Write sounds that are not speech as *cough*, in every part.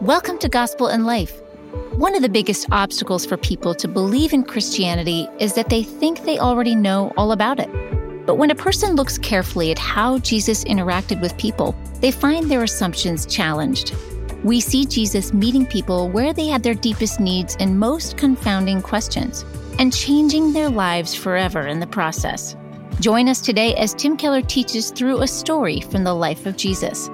Welcome to Gospel in Life. One of the biggest obstacles for people to believe in Christianity is that they think they already know all about it. But when a person looks carefully at how Jesus interacted with people, they find their assumptions challenged. We see Jesus meeting people where they had their deepest needs and most confounding questions, and changing their lives forever in the process. Join us today as Tim Keller teaches through a story from the life of Jesus.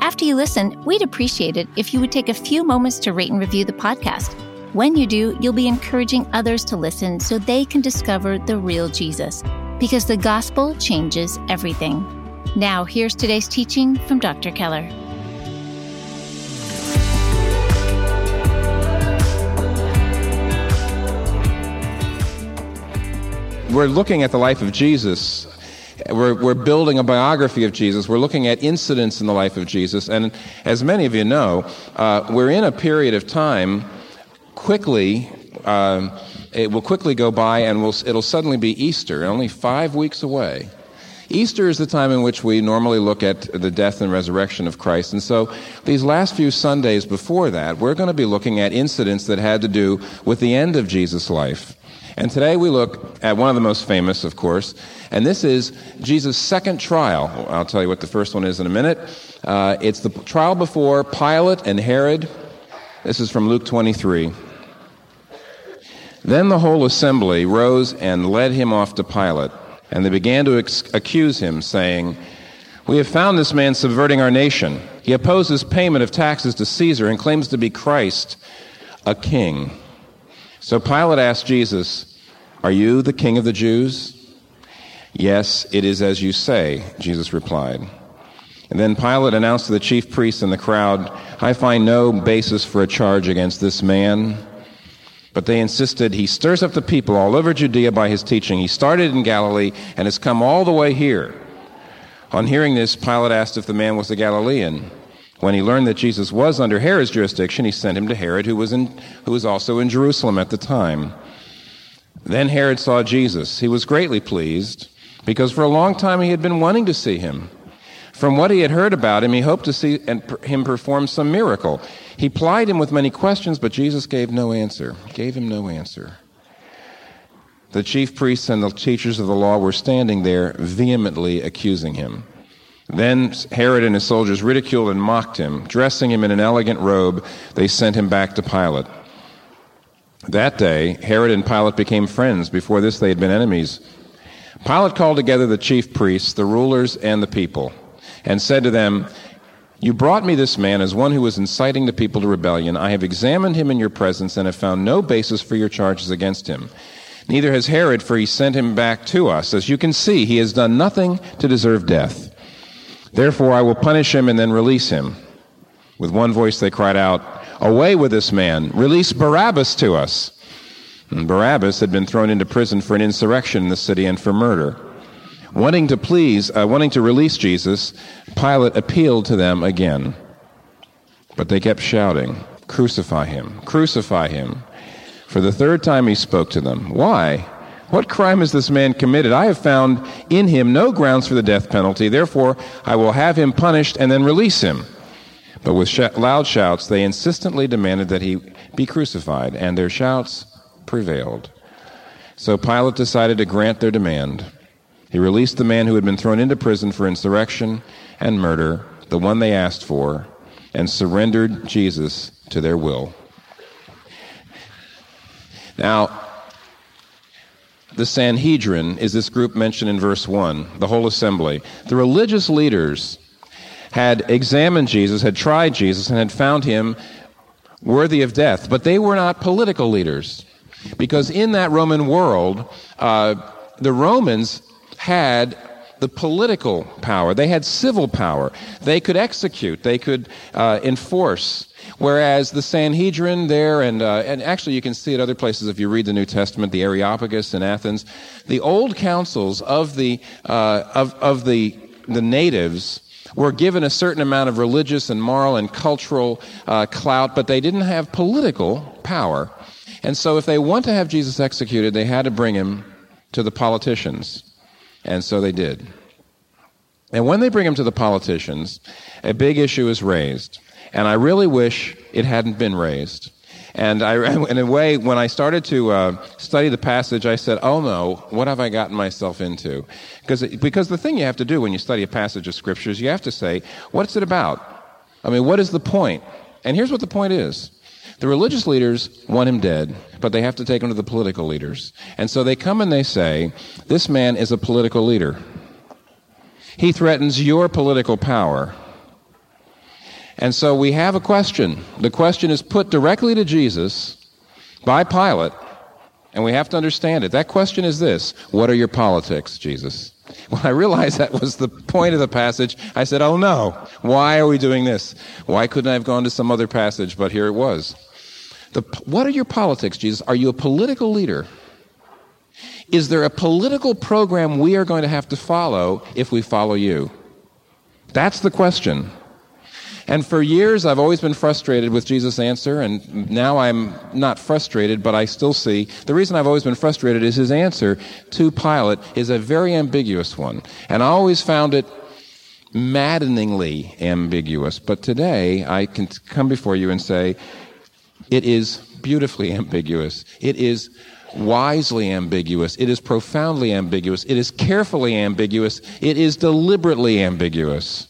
After you listen, we'd appreciate it if you would take a few moments to rate and review the podcast. When you do, you'll be encouraging others to listen so they can discover the real Jesus, because the gospel changes everything. Now, here's today's teaching from Dr. Keller. We're looking at the life of Jesus we're, we're building a biography of Jesus. We're looking at incidents in the life of Jesus. And as many of you know, uh, we're in a period of time quickly. Uh, it will quickly go by and we'll, it'll suddenly be Easter, only five weeks away. Easter is the time in which we normally look at the death and resurrection of Christ. And so these last few Sundays before that, we're going to be looking at incidents that had to do with the end of Jesus' life. And today we look at one of the most famous, of course, and this is Jesus' second trial. I'll tell you what the first one is in a minute. Uh, it's the trial before Pilate and Herod. This is from Luke 23. Then the whole assembly rose and led him off to Pilate, and they began to ex- accuse him, saying, We have found this man subverting our nation. He opposes payment of taxes to Caesar and claims to be Christ, a king. So Pilate asked Jesus, are you the king of the Jews? Yes, it is as you say, Jesus replied. And then Pilate announced to the chief priests and the crowd, I find no basis for a charge against this man. But they insisted he stirs up the people all over Judea by his teaching. He started in Galilee and has come all the way here. On hearing this, Pilate asked if the man was a Galilean. When he learned that Jesus was under Herod's jurisdiction, he sent him to Herod, who was, in, who was also in Jerusalem at the time. Then Herod saw Jesus. He was greatly pleased because for a long time he had been wanting to see him. From what he had heard about him, he hoped to see him perform some miracle. He plied him with many questions, but Jesus gave no answer. Gave him no answer. The chief priests and the teachers of the law were standing there vehemently accusing him. Then Herod and his soldiers ridiculed and mocked him. Dressing him in an elegant robe, they sent him back to Pilate. That day, Herod and Pilate became friends. Before this, they had been enemies. Pilate called together the chief priests, the rulers, and the people, and said to them, You brought me this man as one who was inciting the people to rebellion. I have examined him in your presence and have found no basis for your charges against him. Neither has Herod, for he sent him back to us. As you can see, he has done nothing to deserve death. Therefore, I will punish him and then release him. With one voice they cried out, Away with this man. Release Barabbas to us. And Barabbas had been thrown into prison for an insurrection in the city and for murder. Wanting to please, uh, wanting to release Jesus, Pilate appealed to them again. But they kept shouting, Crucify him! Crucify him! For the third time he spoke to them. Why? What crime has this man committed? I have found in him no grounds for the death penalty. Therefore, I will have him punished and then release him. But with sh- loud shouts, they insistently demanded that he be crucified, and their shouts prevailed. So Pilate decided to grant their demand. He released the man who had been thrown into prison for insurrection and murder, the one they asked for, and surrendered Jesus to their will. Now, the Sanhedrin is this group mentioned in verse 1, the whole assembly. The religious leaders had examined Jesus, had tried Jesus, and had found him worthy of death. But they were not political leaders. Because in that Roman world, uh, the Romans had the political power. They had civil power. They could execute. They could uh, enforce. Whereas the Sanhedrin there, and, uh, and actually you can see it other places if you read the New Testament, the Areopagus in Athens, the old councils of the, uh, of, of the, the natives were given a certain amount of religious and moral and cultural uh, clout, but they didn't have political power. And so, if they want to have Jesus executed, they had to bring him to the politicians. And so they did. And when they bring him to the politicians, a big issue is raised. And I really wish it hadn't been raised. And I, *laughs* in a way, when I started to uh, study the passage, I said, "Oh no, what have I gotten myself into?" Because because the thing you have to do when you study a passage of scriptures, you have to say, "What's it about?" I mean, what is the point? And here's what the point is: the religious leaders want him dead, but they have to take him to the political leaders, and so they come and they say, "This man is a political leader. He threatens your political power." And so we have a question. The question is put directly to Jesus by Pilate, and we have to understand it. That question is this What are your politics, Jesus? *laughs* When I realized that was the point of the passage, I said, Oh no, why are we doing this? Why couldn't I have gone to some other passage? But here it was. The, what are your politics, Jesus? Are you a political leader? Is there a political program we are going to have to follow if we follow you? That's the question. And for years, I've always been frustrated with Jesus' answer, and now I'm not frustrated, but I still see the reason I've always been frustrated is his answer to Pilate is a very ambiguous one. And I always found it maddeningly ambiguous. But today, I can come before you and say, it is beautifully *laughs* ambiguous. It is wisely ambiguous. It is profoundly ambiguous. It is carefully ambiguous. It is deliberately ambiguous.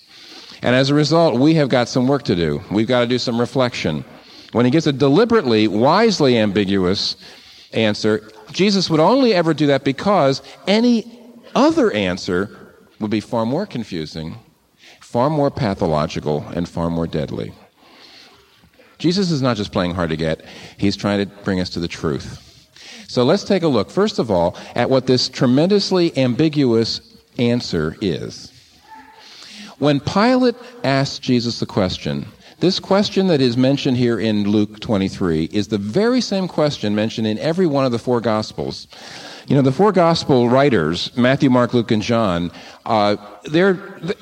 And as a result, we have got some work to do. We've got to do some reflection. When he gives a deliberately, wisely ambiguous answer, Jesus would only ever do that because any other answer would be far more confusing, far more pathological, and far more deadly. Jesus is not just playing hard to get, he's trying to bring us to the truth. So let's take a look, first of all, at what this tremendously ambiguous answer is. When Pilate asked Jesus the question, this question that is mentioned here in Luke 23 is the very same question mentioned in every one of the four Gospels. You know, the four Gospel writers, Matthew, Mark, Luke, and John, uh, their,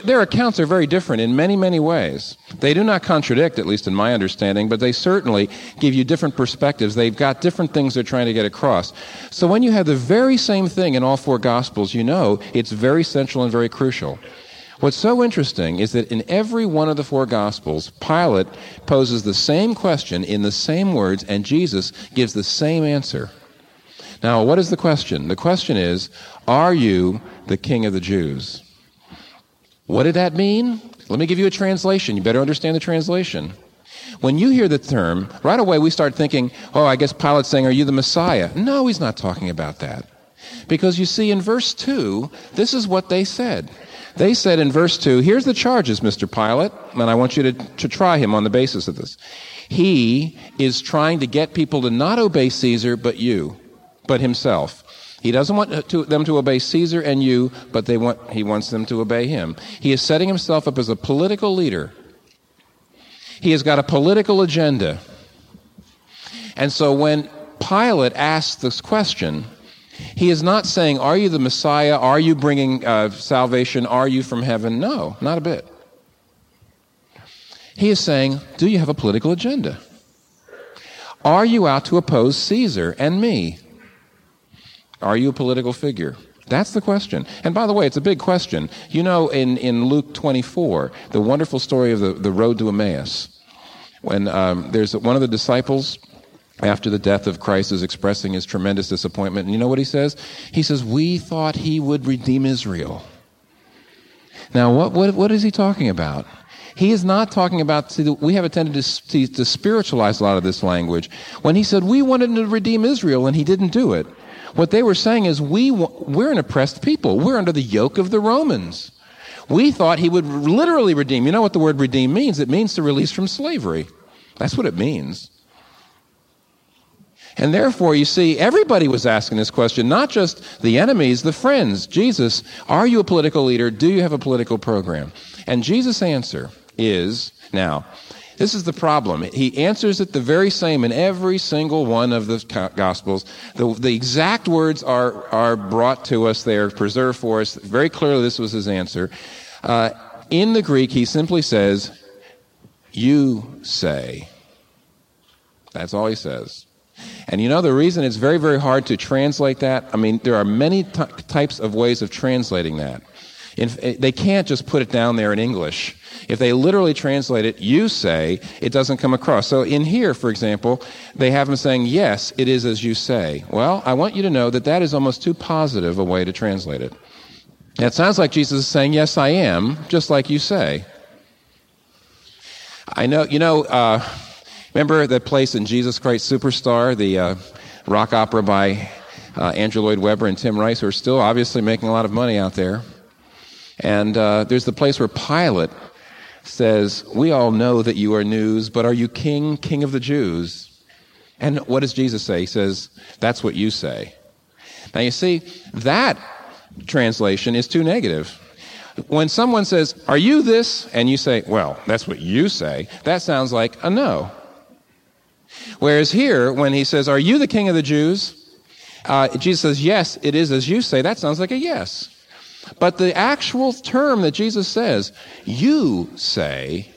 their accounts are very different in many, many ways. They do not contradict, at least in my understanding, but they certainly give you different perspectives. They've got different things they're trying to get across. So when you have the very same thing in all four Gospels, you know it's very central and very crucial. What's so interesting is that in every one of the four Gospels, Pilate poses the same question in the same words, and Jesus gives the same answer. Now, what is the question? The question is Are you the King of the Jews? What did that mean? Let me give you a translation. You better understand the translation. When you hear the term, right away we start thinking, oh, I guess Pilate's saying, Are you the Messiah? No, he's not talking about that. Because you see, in verse 2, this is what they said. They said in verse 2, here's the charges, Mr. Pilate, and I want you to, to try him on the basis of this. He is trying to get people to not obey Caesar, but you, but himself. He doesn't want to, them to obey Caesar and you, but they want, he wants them to obey him. He is setting himself up as a political leader. He has got a political agenda. And so when Pilate asks this question, he is not saying, Are you the Messiah? Are you bringing uh, salvation? Are you from heaven? No, not a bit. He is saying, Do you have a political agenda? Are you out to oppose Caesar and me? Are you a political figure? That's the question. And by the way, it's a big question. You know, in, in Luke 24, the wonderful story of the, the road to Emmaus, when um, there's one of the disciples after the death of Christ is expressing his tremendous disappointment. And you know what he says? He says, We thought he would redeem Israel. Now, what, what, what is he talking about? He is not talking about, see, we have a tendency to, to spiritualize a lot of this language. When he said, We wanted to redeem Israel, and he didn't do it, what they were saying is, we, We're an oppressed people. We're under the yoke of the Romans. We thought he would literally redeem. You know what the word redeem means? It means to release from slavery. That's what it means. And therefore, you see, everybody was asking this question, not just the enemies, the friends. Jesus, are you a political leader? Do you have a political program? And Jesus' answer is now, this is the problem. He answers it the very same in every single one of the Gospels. The, the exact words are, are brought to us, they are preserved for us. Very clearly, this was his answer. Uh, in the Greek, he simply says, You say. That's all he says. And you know the reason it's very, very hard to translate that? I mean, there are many t- types of ways of translating that. they can't just put it down there in English. If they literally translate it, you say, it doesn't come across. So in here, for example, they have him saying, yes, it is as you say. Well, I want you to know that that is almost too positive a way to translate it. It sounds like Jesus is saying, yes, I am, just like you say. I know, you know, uh, remember that place in Jesus Christ Superstar, the uh, rock opera by uh, Andrew Lloyd Webber and Tim Rice, who are still obviously making a lot of money out there. And uh, there's the place where Pilate says, We all know that you are news, but are you king, king of the Jews? And what does Jesus say? He says, That's what you say. Now you see, that translation is too negative. When someone says, Are you this? and you say, Well, that's what you say, that sounds like a no. Whereas here, when he says, Are you the king of the Jews? Uh, Jesus says, Yes, it is as you say. That sounds like a yes. But the actual term that Jesus says, you say,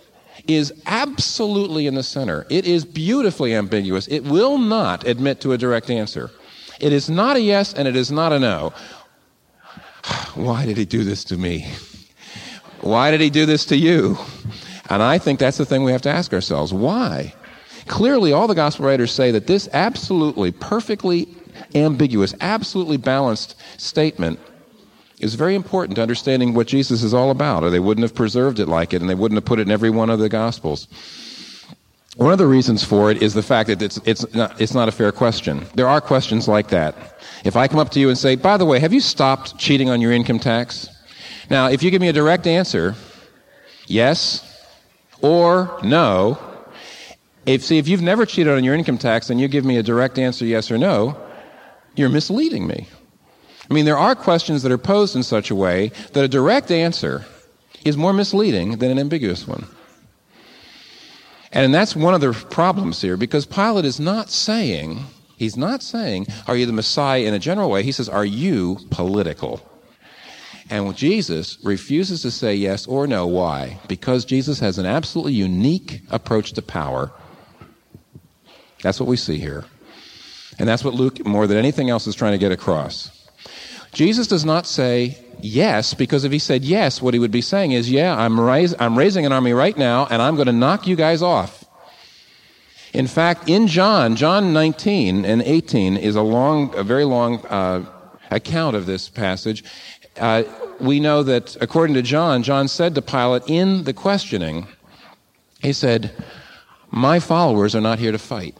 is absolutely in the center. It is beautifully ambiguous. It will not admit to a direct answer. It is not a yes and it is not a no. *sighs* Why did he do this to me? Why did he do this to you? And I think that's the thing we have to ask ourselves. Why? Clearly, all the gospel writers say that this absolutely, perfectly ambiguous, absolutely balanced statement is very important to understanding what Jesus is all about, or they wouldn't have preserved it like it, and they wouldn't have put it in every one of the Gospels. One of the reasons for it is the fact that it's, it's, not, it's not a fair question. There are questions like that. If I come up to you and say, by the way, have you stopped cheating on your income tax? Now, if you give me a direct answer, yes or no, if, see, if you've never cheated on your income tax and you give me a direct answer, yes or no, you're misleading me. I mean, there are questions that are posed in such a way that a direct answer is more misleading than an ambiguous one. And that's one of the problems here because Pilate is not saying, he's not saying, are you the Messiah in a general way? He says, are you political? And Jesus refuses to say yes or no. Why? Because Jesus has an absolutely unique approach to power. That's what we see here. And that's what Luke, more than anything else, is trying to get across. Jesus does not say yes, because if he said yes, what he would be saying is, yeah, I'm, I'm raising an army right now, and I'm going to knock you guys off. In fact, in John, John 19 and 18 is a long, a very long uh, account of this passage. Uh, we know that according to John, John said to Pilate in the questioning, he said, My followers are not here to fight.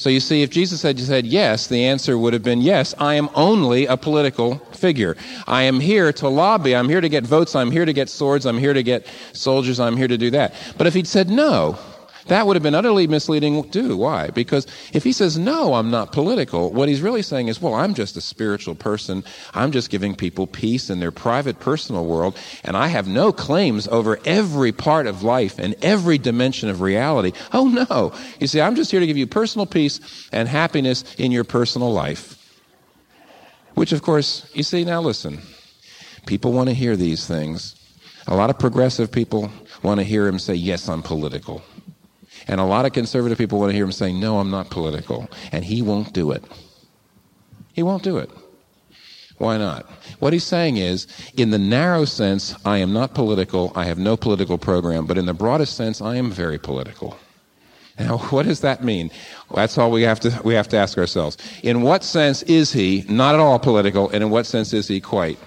So you see, if Jesus had said yes, the answer would have been yes, I am only a political figure. I am here to lobby. I'm here to get votes. I'm here to get swords. I'm here to get soldiers. I'm here to do that. But if he'd said no, that would have been utterly misleading too. Why? Because if he says, no, I'm not political, what he's really saying is, well, I'm just a spiritual person. I'm just giving people peace in their private personal world, and I have no claims over every part of life and every dimension of reality. Oh no. You see, I'm just here to give you personal peace and happiness in your personal life. Which, of course, you see, now listen, people want to hear these things. A lot of progressive people want to hear him say, yes, I'm political. And a lot of conservative people want to hear him saying, No, I'm not political. And he won't do it. He won't do it. Why not? What he's saying is, in the narrow sense, I am not political, I have no political program, but in the broadest sense, I am very political. Now, *laughs* what does that mean? That's all we have to, we have to ask ourselves. In what sense is he not at all political, and in what sense is he quite?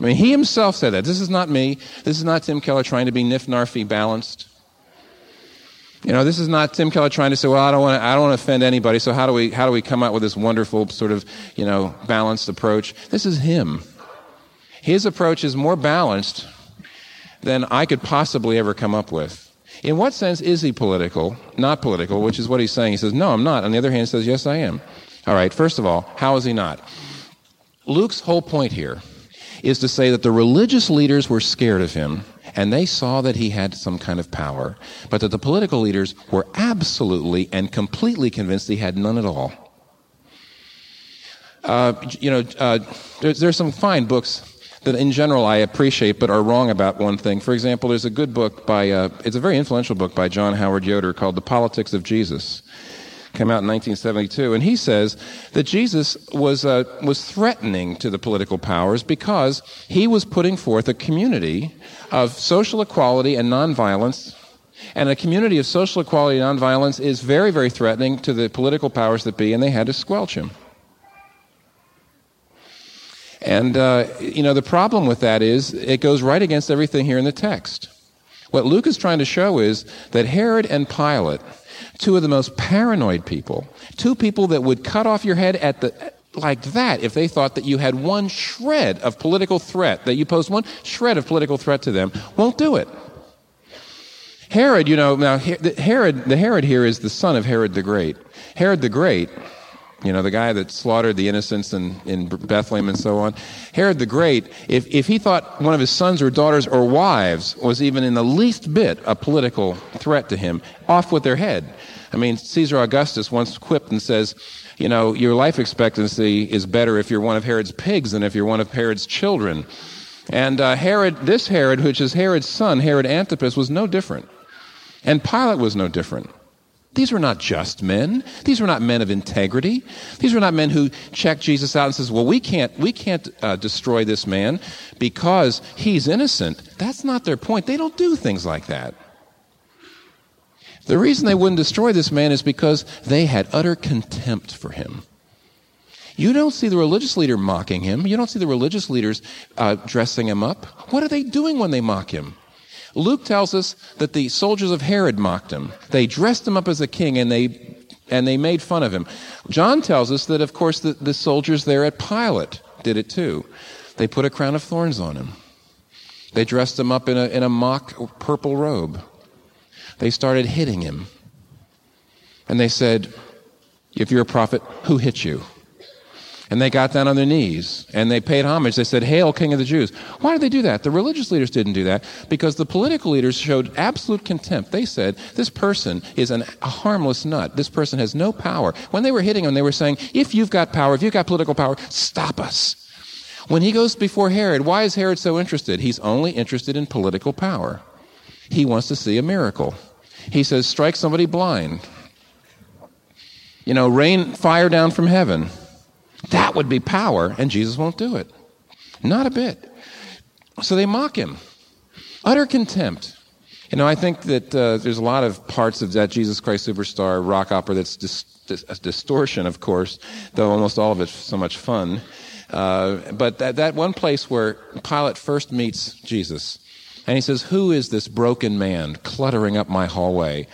I mean, he himself said that. This is not me. This is not Tim Keller trying to be nif narfy balanced. You know, this is not Tim Keller trying to say, well, I don't want to, I don't want to offend anybody, so how do we, how do we come out with this wonderful sort of, you know, balanced approach? This is him. His approach is more balanced than I could possibly ever come up with. In what sense is he political? Not political, which is what he's saying. He says, no, I'm not. On the other hand, he says, yes, I am. All right, first of all, how is he not? Luke's whole point here is to say that the religious leaders were scared of him and they saw that he had some kind of power, but that the political leaders were absolutely and completely convinced he had none at all. Uh, you know, uh, there's, there's some fine books that in general I appreciate but are wrong about one thing. For example, there's a good book by, uh, it's a very influential book by John Howard Yoder called The Politics of Jesus. Came out in 1972, and he says that Jesus was, uh, was threatening to the political powers because he was putting forth a community of social equality and nonviolence. And a community of social equality and nonviolence is very, very threatening to the political powers that be, and they had to squelch him. And, uh, you know, the problem with that is it goes right against everything here in the text. What Luke is trying to show is that Herod and Pilate, two of the most paranoid people, two people that would cut off your head at the, like that if they thought that you had one shred of political threat, that you posed one shred of political threat to them, won't do it. Herod, you know, now Herod, the Herod here is the son of Herod the Great. Herod the Great you know, the guy that slaughtered the innocents in, in Bethlehem and so on. Herod the Great, if, if he thought one of his sons or daughters or wives was even in the least bit a political threat to him, off with their head. I mean, Caesar Augustus once quipped and says, you know, your life expectancy is better if you're one of Herod's pigs than if you're one of Herod's children. And uh, Herod, this Herod, which is Herod's son, Herod Antipas, was no different. And Pilate was no different. These were not just men. These were not men of integrity. These were not men who checked Jesus out and says, "Well, we can't, we can't uh, destroy this man because he's innocent." That's not their point. They don't do things like that. The reason they wouldn't destroy this man is because they had utter contempt for him. You don't see the religious leader mocking him. You don't see the religious leaders uh, dressing him up. What are they doing when they mock him? Luke tells us that the soldiers of Herod mocked him. They dressed him up as a king and they, and they made fun of him. John tells us that, of course, the, the soldiers there at Pilate did it too. They put a crown of thorns on him. They dressed him up in a, in a mock purple robe. They started hitting him. And they said, If you're a prophet, who hit you? And they got down on their knees and they paid homage. They said, Hail, King of the Jews. Why did they do that? The religious leaders didn't do that because the political leaders showed absolute contempt. They said, This person is an, a harmless nut. This person has no power. When they were hitting him, they were saying, If you've got power, if you've got political power, stop us. When he goes before Herod, why is Herod so interested? He's only interested in political power. He wants to see a miracle. He says, Strike somebody blind. You know, rain fire down from heaven. That would be power, and Jesus won't do it. Not a bit. So they mock him. Utter contempt. You know, I think that uh, there's a lot of parts of that Jesus Christ Superstar rock opera that's dis- dis- a distortion, of course, though almost all of it's so much fun. Uh, but that, that one place where Pilate first meets Jesus, and he says, Who is this broken man cluttering up my hallway?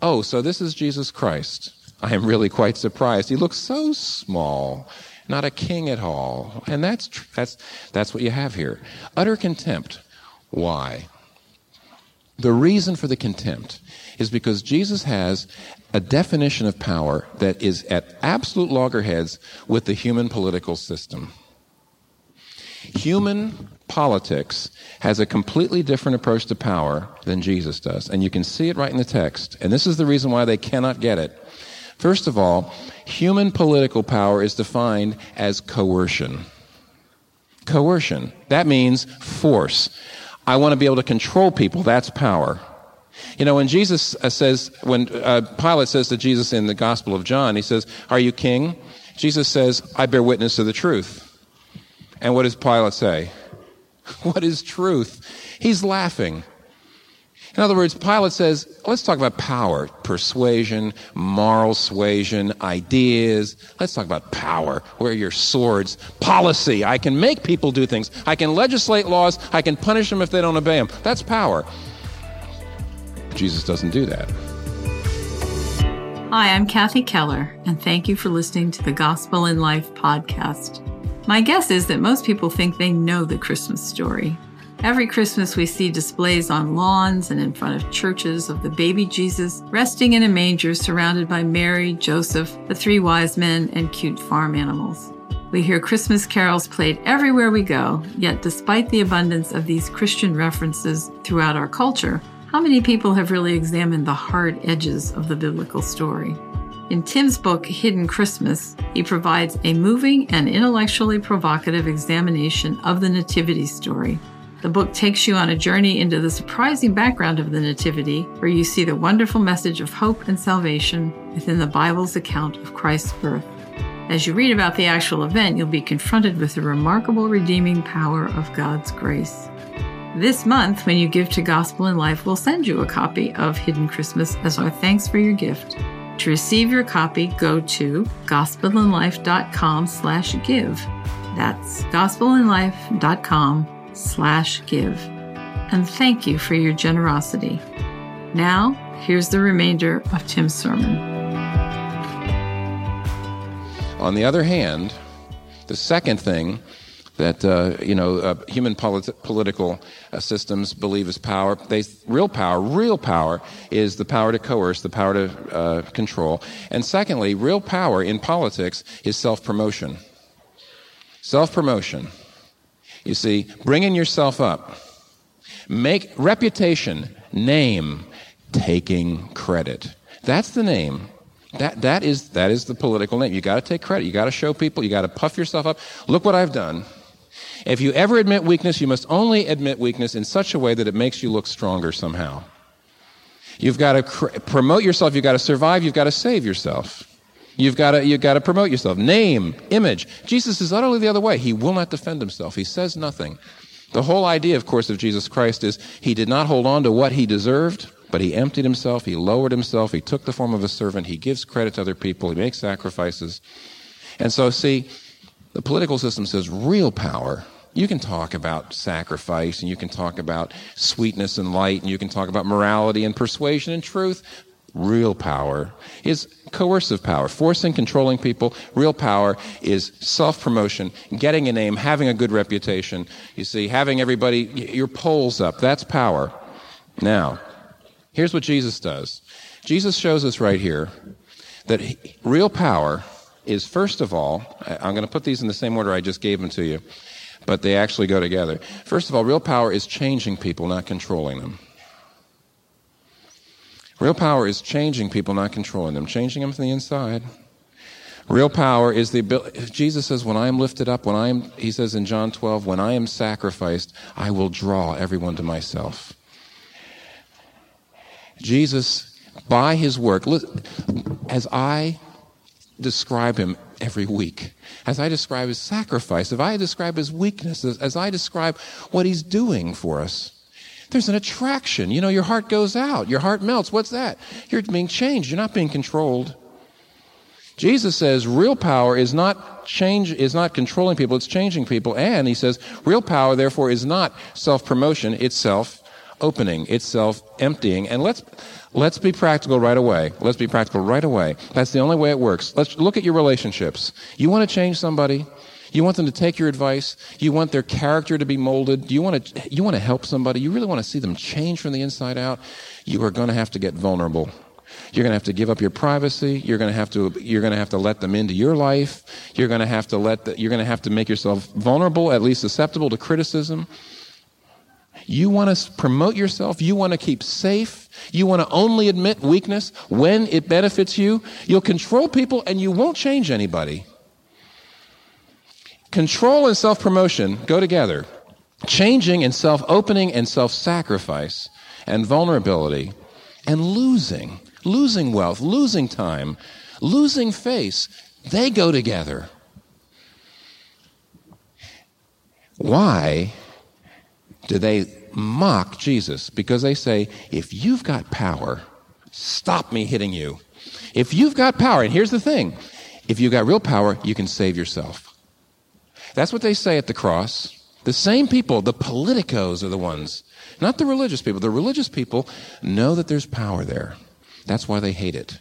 Oh, so this is Jesus Christ. I am really quite surprised. He looks so small, not a king at all. And that's, that's, that's what you have here. Utter contempt. Why? The reason for the contempt is because Jesus has a definition of power that is at absolute loggerheads with the human political system. Human politics has a completely different approach to power than Jesus does. And you can see it right in the text. And this is the reason why they cannot get it. First of all, human political power is defined as coercion. Coercion. That means force. I want to be able to control people. That's power. You know, when Jesus uh, says, when uh, Pilate says to Jesus in the Gospel of John, he says, Are you king? Jesus says, I bear witness to the truth. And what does Pilate say? *laughs* What is truth? He's laughing. In other words, Pilate says, let's talk about power, persuasion, moral suasion, ideas. Let's talk about power. Where are your swords? Policy. I can make people do things. I can legislate laws. I can punish them if they don't obey them. That's power. Jesus doesn't do that. Hi, I'm Kathy Keller, and thank you for listening to the Gospel in Life podcast. My guess is that most people think they know the Christmas story. Every Christmas, we see displays on lawns and in front of churches of the baby Jesus resting in a manger surrounded by Mary, Joseph, the three wise men, and cute farm animals. We hear Christmas carols played everywhere we go, yet, despite the abundance of these Christian references throughout our culture, how many people have really examined the hard edges of the biblical story? In Tim's book, Hidden Christmas, he provides a moving and intellectually provocative examination of the Nativity story The book takes you on a journey into the surprising background of the Nativity, where you see the wonderful message of hope and salvation within the Bible's account of Christ's birth. As you read about the actual event, you'll be confronted with the remarkable redeeming power of God's grace. This month, when you give to Gospel in Life, we'll send you a copy of Hidden Christmas as our thanks for your gift. To receive your copy, go to gospelinlife.com slash give. That's gospelinlife.com slash give. And thank you for your generosity. Now, here's the remainder of Tim's sermon. On the other hand, the second thing that uh, you know uh, human polit- political uh, systems believe is power. They real power, real power is the power to coerce, the power to uh, control. And secondly, real power in politics is self promotion. Self promotion. You see, bringing yourself up, make reputation, name, taking credit. That's the name. That, that, is, that is the political name. You got to take credit. You got to show people. You got to puff yourself up. Look what I've done. If you ever admit weakness, you must only admit weakness in such a way that it makes you look stronger somehow. You've got to cr- promote yourself. You've got to survive. You've got to save yourself. You've got you've to promote yourself. Name, image. Jesus is utterly the other way. He will not defend himself. He says nothing. The whole idea, of course, of Jesus Christ is he did not hold on to what he deserved, but he emptied himself. He lowered himself. He took the form of a servant. He gives credit to other people. He makes sacrifices. And so, see, the political system says real power. You can talk about sacrifice and you can talk about sweetness and light and you can talk about morality and persuasion and truth, real power is coercive power, forcing, controlling people. Real power is self promotion, getting a name, having a good reputation. You see, having everybody, your polls up. That's power. Now, here's what Jesus does Jesus shows us right here that real power is, first of all, I'm going to put these in the same order I just gave them to you, but they actually go together. First of all, real power is changing people, not controlling them. Real power is changing people, not controlling them, changing them from the inside. Real power is the ability. Jesus says, when I am lifted up, when I am, he says in John 12, when I am sacrificed, I will draw everyone to myself. Jesus, by his work, as I describe him every week, as I describe his sacrifice, if I describe his weakness, as I describe what he's doing for us, there's an attraction. You know, your heart goes out, your heart melts. What's that? You're being changed, you're not being controlled. Jesus says real power is not change is not controlling people, it's changing people. And he says real power therefore is not self-promotion, it's self-opening, it's self-emptying. And let's let's be practical right away. Let's be practical right away. That's the only way it works. Let's look at your relationships. You want to change somebody? You want them to take your advice. You want their character to be molded. You want to, you want to help somebody. You really want to see them change from the inside out. You are going to have to get vulnerable. You're going to have to give up your privacy. You're going to have to, you're going to have to let them into your life. You're going to have to let, the, you're going to have to make yourself vulnerable, at least susceptible to criticism. You want to promote yourself. You want to keep safe. You want to only admit weakness when it benefits you. You'll control people and you won't change anybody. Control and self promotion go together. Changing and self opening and self sacrifice and vulnerability and losing, losing wealth, losing time, losing face, they go together. Why do they mock Jesus? Because they say, if you've got power, stop me hitting you. If you've got power, and here's the thing if you've got real power, you can save yourself. That's what they say at the cross. The same people, the politicos are the ones, not the religious people. The religious people know that there's power there. That's why they hate it.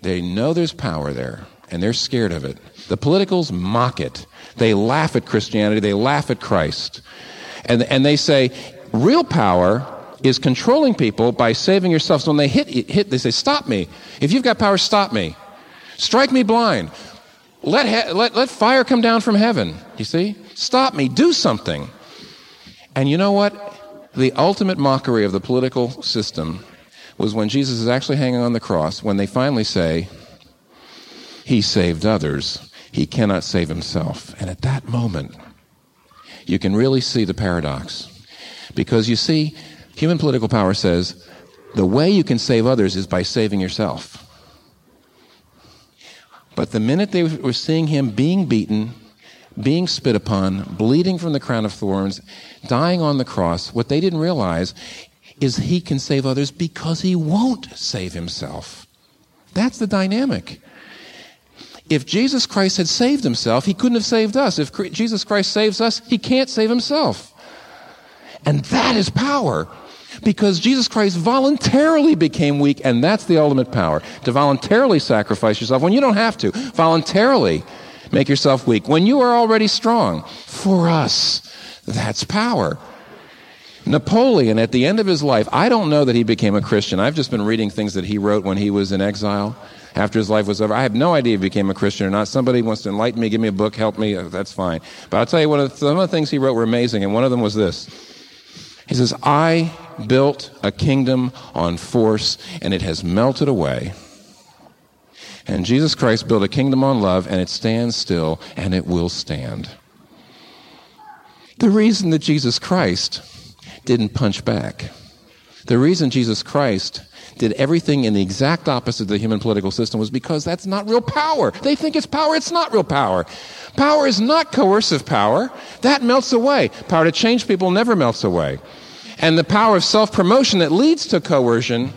They know there's power there, and they're scared of it. The politicals mock it. They laugh at Christianity. They laugh at Christ. And, and they say, real power is controlling people by saving yourself. So when they hit, hit, they say, stop me. If you've got power, stop me. Strike me blind. Let, he- let, let fire come down from heaven. You see? Stop me. Do something. And you know what? The ultimate mockery of the political system was when Jesus is actually hanging on the cross, when they finally say, He saved others, He cannot save Himself. And at that moment, you can really see the paradox. Because you see, human political power says the way you can save others is by saving yourself. But the minute they were seeing him being beaten, being spit upon, bleeding from the crown of thorns, dying on the cross, what they didn't realize is he can save others because he won't save himself. That's the dynamic. If Jesus Christ had saved himself, he couldn't have saved us. If Jesus Christ saves us, he can't save himself. And that is power. Because Jesus Christ voluntarily became weak, and that's the ultimate power. To voluntarily sacrifice yourself when you don't have to. Voluntarily make yourself weak when you are already strong. For us, that's power. Napoleon, at the end of his life, I don't know that he became a Christian. I've just been reading things that he wrote when he was in exile after his life was over. I have no idea if he became a Christian or not. Somebody wants to enlighten me, give me a book, help me, uh, that's fine. But I'll tell you, one of the, some of the things he wrote were amazing, and one of them was this. He says, I built a kingdom on force, and it has melted away. And Jesus Christ built a kingdom on love, and it stands still, and it will stand. The reason that Jesus Christ didn't punch back, the reason Jesus Christ did everything in the exact opposite of the human political system was because that's not real power. They think it's power, it's not real power. Power is not coercive power. That melts away. Power to change people never melts away. And the power of self promotion that leads to coercion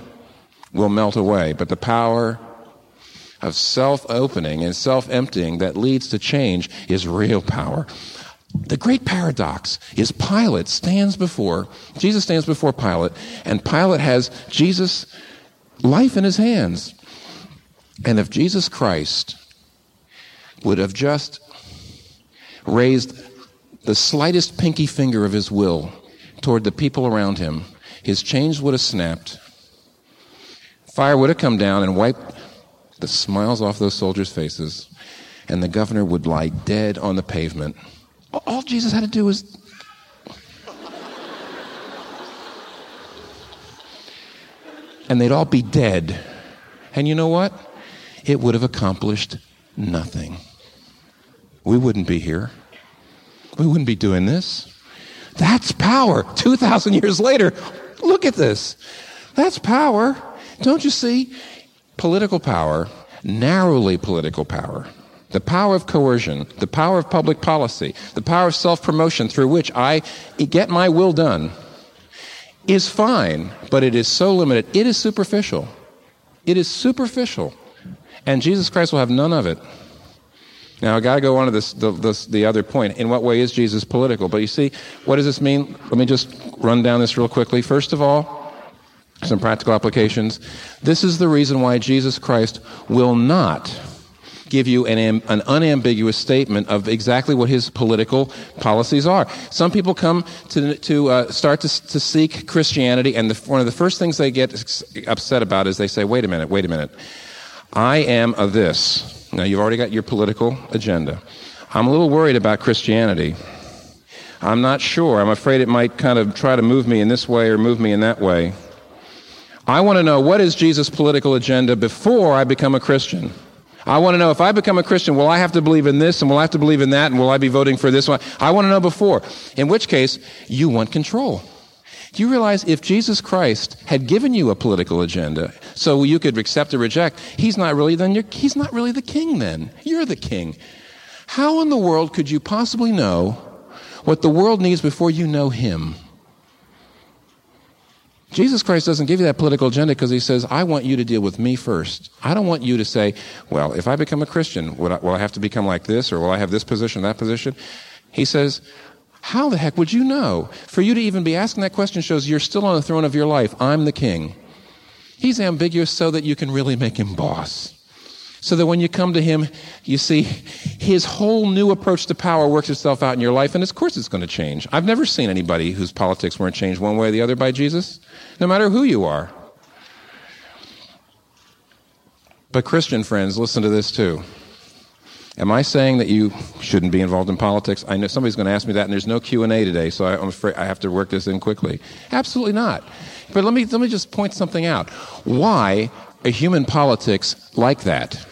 will melt away. But the power of self opening and self emptying that leads to change is real power. The great paradox is Pilate stands before, Jesus stands before Pilate, and Pilate has Jesus' life in his hands. And if Jesus Christ would have just raised the slightest pinky finger of his will toward the people around him, his chains would have snapped. Fire would have come down and wiped the smiles off those soldiers' faces, and the governor would lie dead on the pavement. All Jesus had to do was. and they'd all be dead. And you know what? It would have accomplished nothing. We wouldn't be here. We wouldn't be doing this. That's power. 2,000 years later, look at this. That's power. Don't you see? Political power, narrowly political power, the power of coercion, the power of public policy, the power of self promotion through which I get my will done is fine, but it is so limited. It is superficial. It is superficial. And Jesus Christ will have none of it. Now, I got to go on to this, the, this, the other point. In what way is Jesus political? But you see, what does this mean? Let me just run down this real quickly. First of all, some practical applications. This is the reason why Jesus Christ will not give you an, an unambiguous statement of exactly what his political policies are. Some people come to, to uh, start to, to seek Christianity, and the, one of the first things they get upset about is they say, wait a minute, wait a minute. I am a this. Now, you've already got your political agenda. I'm a little worried about Christianity. I'm not sure. I'm afraid it might kind of try to move me in this way or move me in that way. I want to know what is Jesus' political agenda before I become a Christian. I want to know if I become a Christian, will I have to believe in this and will I have to believe in that and will I be voting for this one? I want to know before. In which case, you want control. Do you realize if Jesus Christ had given you a political agenda so you could accept or reject, he's not really then he's not really the king then. You're the king. How in the world could you possibly know what the world needs before you know him? Jesus Christ doesn't give you that political agenda because he says, I want you to deal with me first. I don't want you to say, well, if I become a Christian, will I, will I have to become like this or will I have this position, that position? He says, how the heck would you know? For you to even be asking that question shows you're still on the throne of your life. I'm the king. He's ambiguous so that you can really make him boss. So that when you come to him, you see his whole new approach to power works itself out in your life, and of course it's going to change. I've never seen anybody whose politics weren't changed one way or the other by Jesus, no matter who you are. But Christian friends, listen to this too. Am I saying that you shouldn't be involved in politics? I know somebody's going to ask me that, and there's no Q and A today, so I'm afraid I have to work this in quickly. Absolutely not. But let me let me just point something out. Why a human politics like that?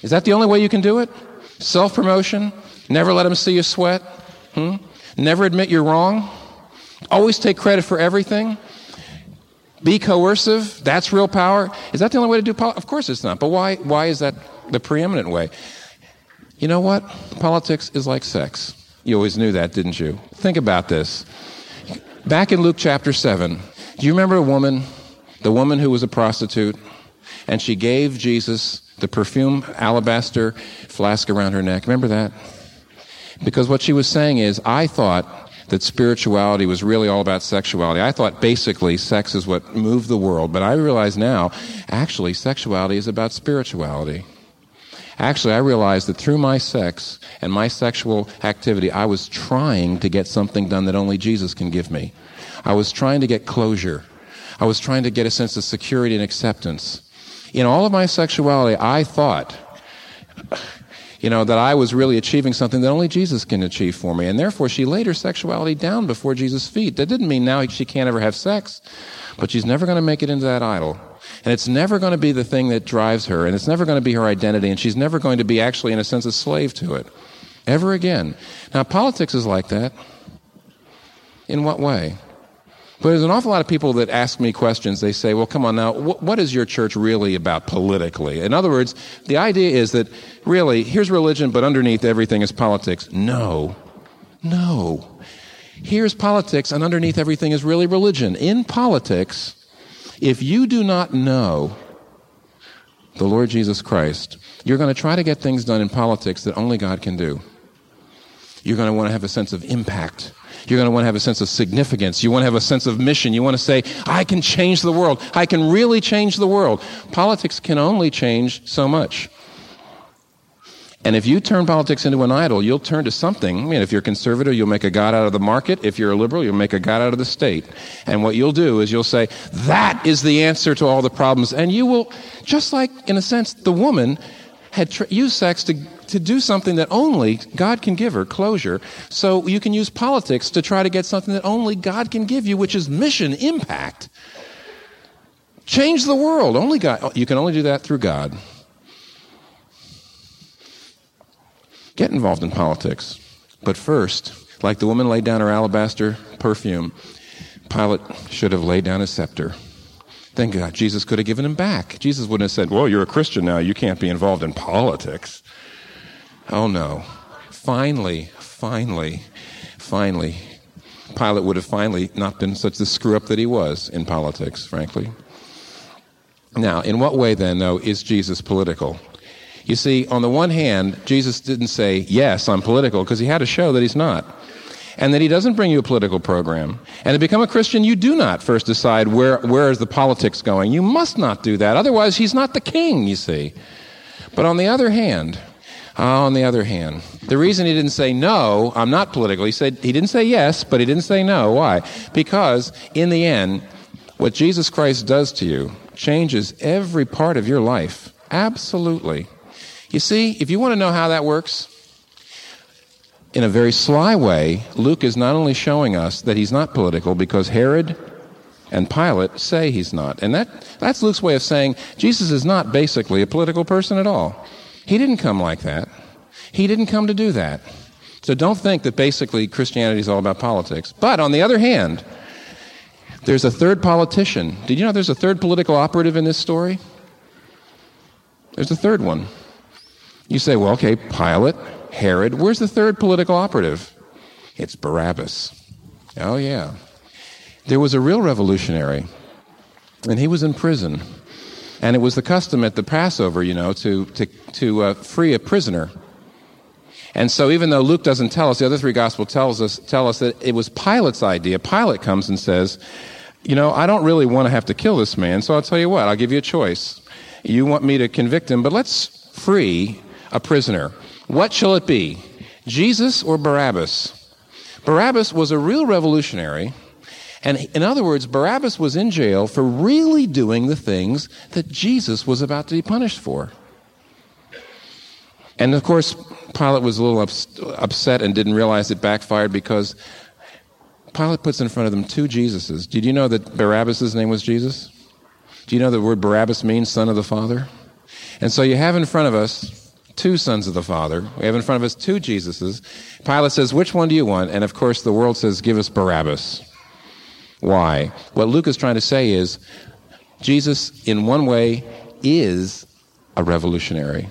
Is that the only way you can do it? Self promotion? Never let them see you sweat? Hmm? Never admit you're wrong? Always take credit for everything? Be coercive? That's real power? Is that the only way to do politics? Of course it's not. But why, why is that the preeminent way? You know what? Politics is like sex. You always knew that, didn't you? Think about this. Back in Luke chapter 7, do you remember a woman, the woman who was a prostitute, and she gave Jesus the perfume alabaster flask around her neck? Remember that? Because what she was saying is, I thought that spirituality was really all about sexuality. I thought basically sex is what moved the world, but I realize now, actually, sexuality is about spirituality. Actually, I realized that through my sex and my sexual activity, I was trying to get something done that only Jesus can give me. I was trying to get closure. I was trying to get a sense of security and acceptance. In all of my sexuality, I thought, you know, that I was really achieving something that only Jesus can achieve for me. And therefore, she laid her sexuality down before Jesus' feet. That didn't mean now she can't ever have sex, but she's never going to make it into that idol. And it's never going to be the thing that drives her, and it's never going to be her identity, and she's never going to be actually, in a sense, a slave to it. Ever again. Now, politics is like that. In what way? But there's an awful lot of people that ask me questions. They say, well, come on now, wh- what is your church really about politically? In other words, the idea is that really, here's religion, but underneath everything is politics. No. No. Here's politics, and underneath everything is really religion. In politics, if you do not know the Lord Jesus Christ, you're going to try to get things done in politics that only God can do. You're going to want to have a sense of impact. You're going to want to have a sense of significance. You want to have a sense of mission. You want to say, I can change the world. I can really change the world. Politics can only change so much. And if you turn politics into an idol, you'll turn to something. I mean, if you're a conservative, you'll make a God out of the market. If you're a liberal, you'll make a God out of the state. And what you'll do is you'll say, that is the answer to all the problems. And you will, just like, in a sense, the woman had tr- used sex to, to do something that only God can give her, closure. So you can use politics to try to get something that only God can give you, which is mission, impact. Change the world. Only God. You can only do that through God. Get involved in politics. But first, like the woman laid down her alabaster perfume, Pilate should have laid down his scepter. Thank God, Jesus could have given him back. Jesus wouldn't have said, Well, you're a Christian now. You can't be involved in politics. Oh, no. Finally, finally, finally, Pilate would have finally not been such the screw up that he was in politics, frankly. Now, in what way then, though, is Jesus political? You see, on the one hand, Jesus didn't say, Yes, I'm political, because he had to show that he's not. And that he doesn't bring you a political program. And to become a Christian, you do not first decide where, where is the politics going. You must not do that. Otherwise, he's not the king, you see. But on the other hand, uh, on the other hand, the reason he didn't say no, I'm not political, he said he didn't say yes, but he didn't say no. Why? Because in the end, what Jesus Christ does to you changes every part of your life. Absolutely. You see, if you want to know how that works, in a very sly way, Luke is not only showing us that he's not political because Herod and Pilate say he's not. And that, that's Luke's way of saying Jesus is not basically a political person at all. He didn't come like that. He didn't come to do that. So don't think that basically Christianity is all about politics. But on the other hand, there's a third politician. Did you know there's a third political operative in this story? There's a third one. You say, well, okay, Pilate, Herod. Where's the third political operative? It's Barabbas. Oh, yeah. There was a real revolutionary, and he was in prison. And it was the custom at the Passover, you know, to, to, to uh, free a prisoner. And so, even though Luke doesn't tell us, the other three Gospels tells us tell us that it was Pilate's idea. Pilate comes and says, "You know, I don't really want to have to kill this man, so I'll tell you what. I'll give you a choice. You want me to convict him, but let's free a prisoner. What shall it be, Jesus or Barabbas? Barabbas was a real revolutionary. And in other words, Barabbas was in jail for really doing the things that Jesus was about to be punished for. And of course, Pilate was a little ups- upset and didn't realize it backfired because Pilate puts in front of them two Jesuses. Did you know that Barabbas' name was Jesus? Do you know the word Barabbas means son of the Father? And so you have in front of us two sons of the Father. We have in front of us two Jesuses. Pilate says, Which one do you want? And of course, the world says, Give us Barabbas. Why? What Luke is trying to say is Jesus, in one way, is a revolutionary,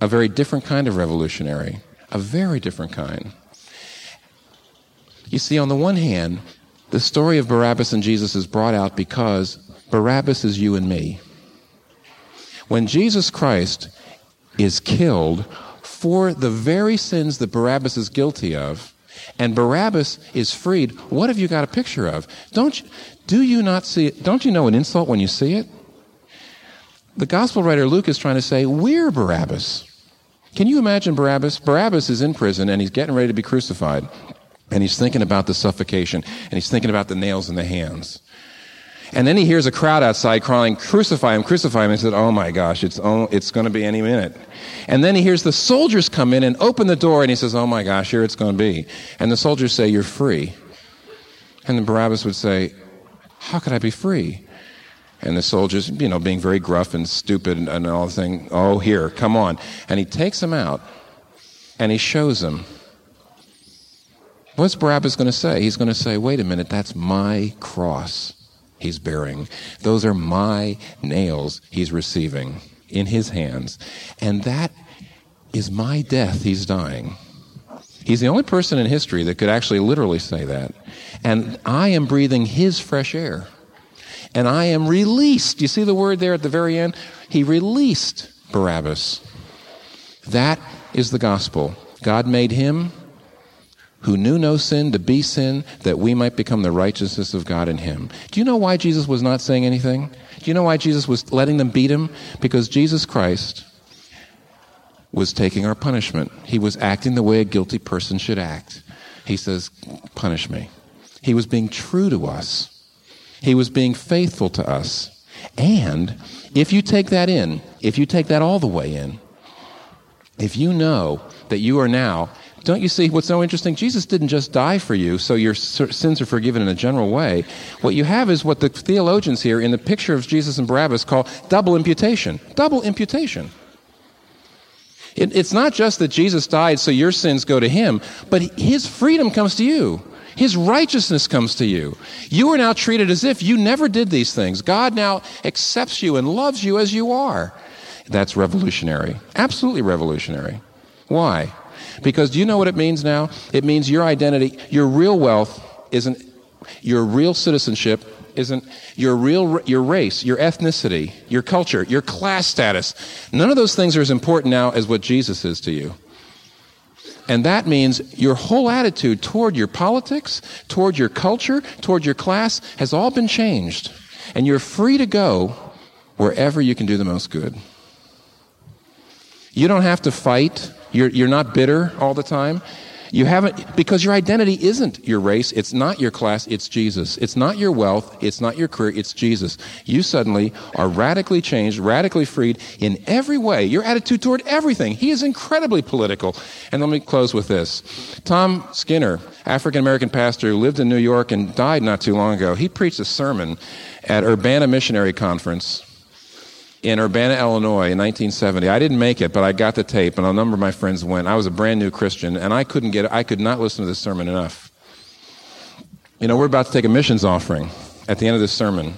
a very different kind of revolutionary, a very different kind. You see, on the one hand, the story of Barabbas and Jesus is brought out because Barabbas is you and me. When Jesus Christ is killed for the very sins that Barabbas is guilty of, and Barabbas is freed, what have you got a picture of? Don't you, do you not see it? Don't you know an insult when you see it? The gospel writer Luke is trying to say, We're Barabbas. Can you imagine Barabbas? Barabbas is in prison and he's getting ready to be crucified. And he's thinking about the suffocation and he's thinking about the nails in the hands. And then he hears a crowd outside crying, Crucify him, crucify him. And he said, Oh my gosh, it's, it's going to be any minute. And then he hears the soldiers come in and open the door, and he says, Oh my gosh, here it's going to be. And the soldiers say, You're free. And then Barabbas would say, How could I be free? And the soldiers, you know, being very gruff and stupid and, and all the thing, Oh, here, come on. And he takes him out and he shows him. What's Barabbas going to say? He's going to say, Wait a minute, that's my cross he's bearing. Those are my nails he's receiving in his hands. And that is my death he's dying. He's the only person in history that could actually literally say that. And I am breathing his fresh air. And I am released. You see the word there at the very end? He released Barabbas. That is the gospel. God made him who knew no sin to be sin that we might become the righteousness of God in him. Do you know why Jesus was not saying anything? Do you know why Jesus was letting them beat him? Because Jesus Christ was taking our punishment. He was acting the way a guilty person should act. He says, Punish me. He was being true to us, he was being faithful to us. And if you take that in, if you take that all the way in, if you know that you are now don't you see what's so interesting? Jesus didn't just die for you so your sins are forgiven in a general way. What you have is what the theologians here in the picture of Jesus and Barabbas call double imputation. Double imputation. It, it's not just that Jesus died so your sins go to him, but his freedom comes to you. His righteousness comes to you. You are now treated as if you never did these things. God now accepts you and loves you as you are. That's revolutionary. Absolutely revolutionary. Why? Because do you know what it means now? It means your identity, your real wealth isn't, your real citizenship isn't your real your race, your ethnicity, your culture, your class status. None of those things are as important now as what Jesus is to you. And that means your whole attitude toward your politics, toward your culture, toward your class has all been changed. And you're free to go wherever you can do the most good. You don't have to fight you're, you're not bitter all the time. You haven't, because your identity isn't your race, it's not your class, it's Jesus. It's not your wealth, it's not your career, it's Jesus. You suddenly are radically changed, radically freed in every way. Your attitude toward everything. He is incredibly political. And let me close with this. Tom Skinner, African American pastor who lived in New York and died not too long ago, he preached a sermon at Urbana Missionary Conference in Urbana, Illinois in 1970. I didn't make it, but I got the tape, and a number of my friends went. I was a brand new Christian, and I couldn't get I could not listen to this sermon enough. You know, we're about to take a missions offering at the end of this sermon,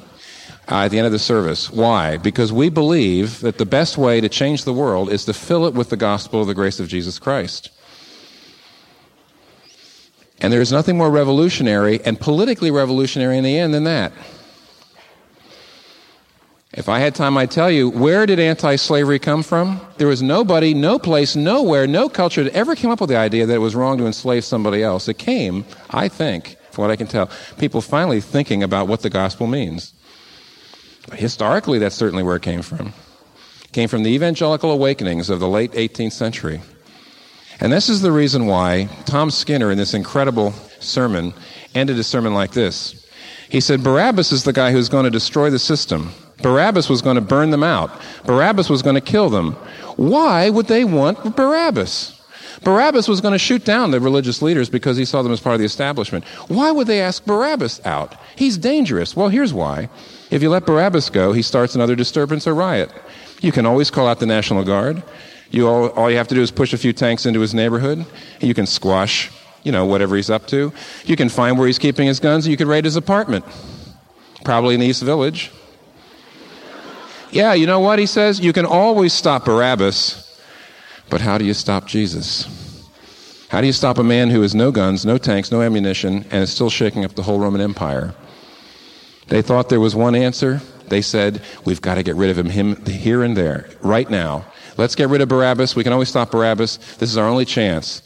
uh, at the end of the service. Why? Because we believe that the best way to change the world is to fill it with the gospel of the grace of Jesus Christ. And there is nothing more revolutionary and politically revolutionary in the end than that. If I had time, I'd tell you where did anti slavery come from? There was nobody, no place, nowhere, no culture that ever came up with the idea that it was wrong to enslave somebody else. It came, I think, from what I can tell, people finally thinking about what the gospel means. Historically, that's certainly where it came from. It came from the evangelical awakenings of the late 18th century. And this is the reason why Tom Skinner, in this incredible sermon, ended his sermon like this. He said, Barabbas is the guy who's going to destroy the system. Barabbas was going to burn them out. Barabbas was going to kill them. Why would they want Barabbas? Barabbas was going to shoot down the religious leaders because he saw them as part of the establishment. Why would they ask Barabbas out? He's dangerous. Well, here's why. If you let Barabbas go, he starts another disturbance or riot. You can always call out the National Guard. You all, all you have to do is push a few tanks into his neighborhood. You can squash, you know, whatever he's up to. You can find where he's keeping his guns. You can raid his apartment, probably in the East Village. Yeah, you know what he says? You can always stop Barabbas, but how do you stop Jesus? How do you stop a man who has no guns, no tanks, no ammunition, and is still shaking up the whole Roman Empire? They thought there was one answer. They said, We've got to get rid of him, him here and there, right now. Let's get rid of Barabbas. We can always stop Barabbas. This is our only chance.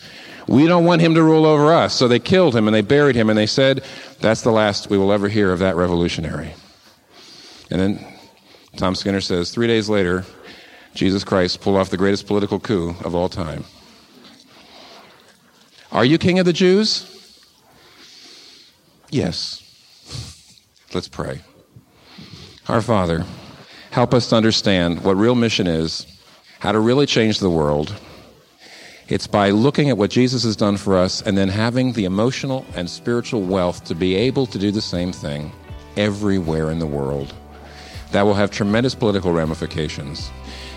We don't want him to rule over us. So they killed him and they buried him and they said, That's the last we will ever hear of that revolutionary. And then Tom Skinner says, Three days later, Jesus Christ pulled off the greatest political coup of all time. Are you king of the Jews? Yes. Let's pray. Our Father, help us to understand what real mission is, how to really change the world. It's by looking at what Jesus has done for us and then having the emotional and spiritual wealth to be able to do the same thing everywhere in the world. That will have tremendous political ramifications.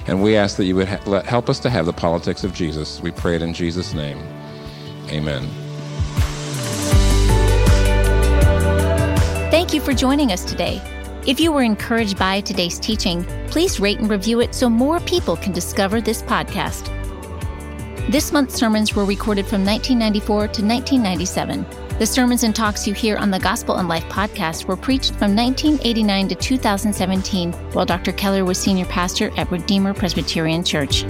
And we ask that you would ha- help us to have the politics of Jesus. We pray it in Jesus' name. Amen. Thank you for joining us today. If you were encouraged by today's teaching, please rate and review it so more people can discover this podcast. This month's sermons were recorded from 1994 to 1997. The sermons and talks you hear on the Gospel in Life podcast were preached from 1989 to 2017 while Dr. Keller was senior pastor at Redeemer Presbyterian Church.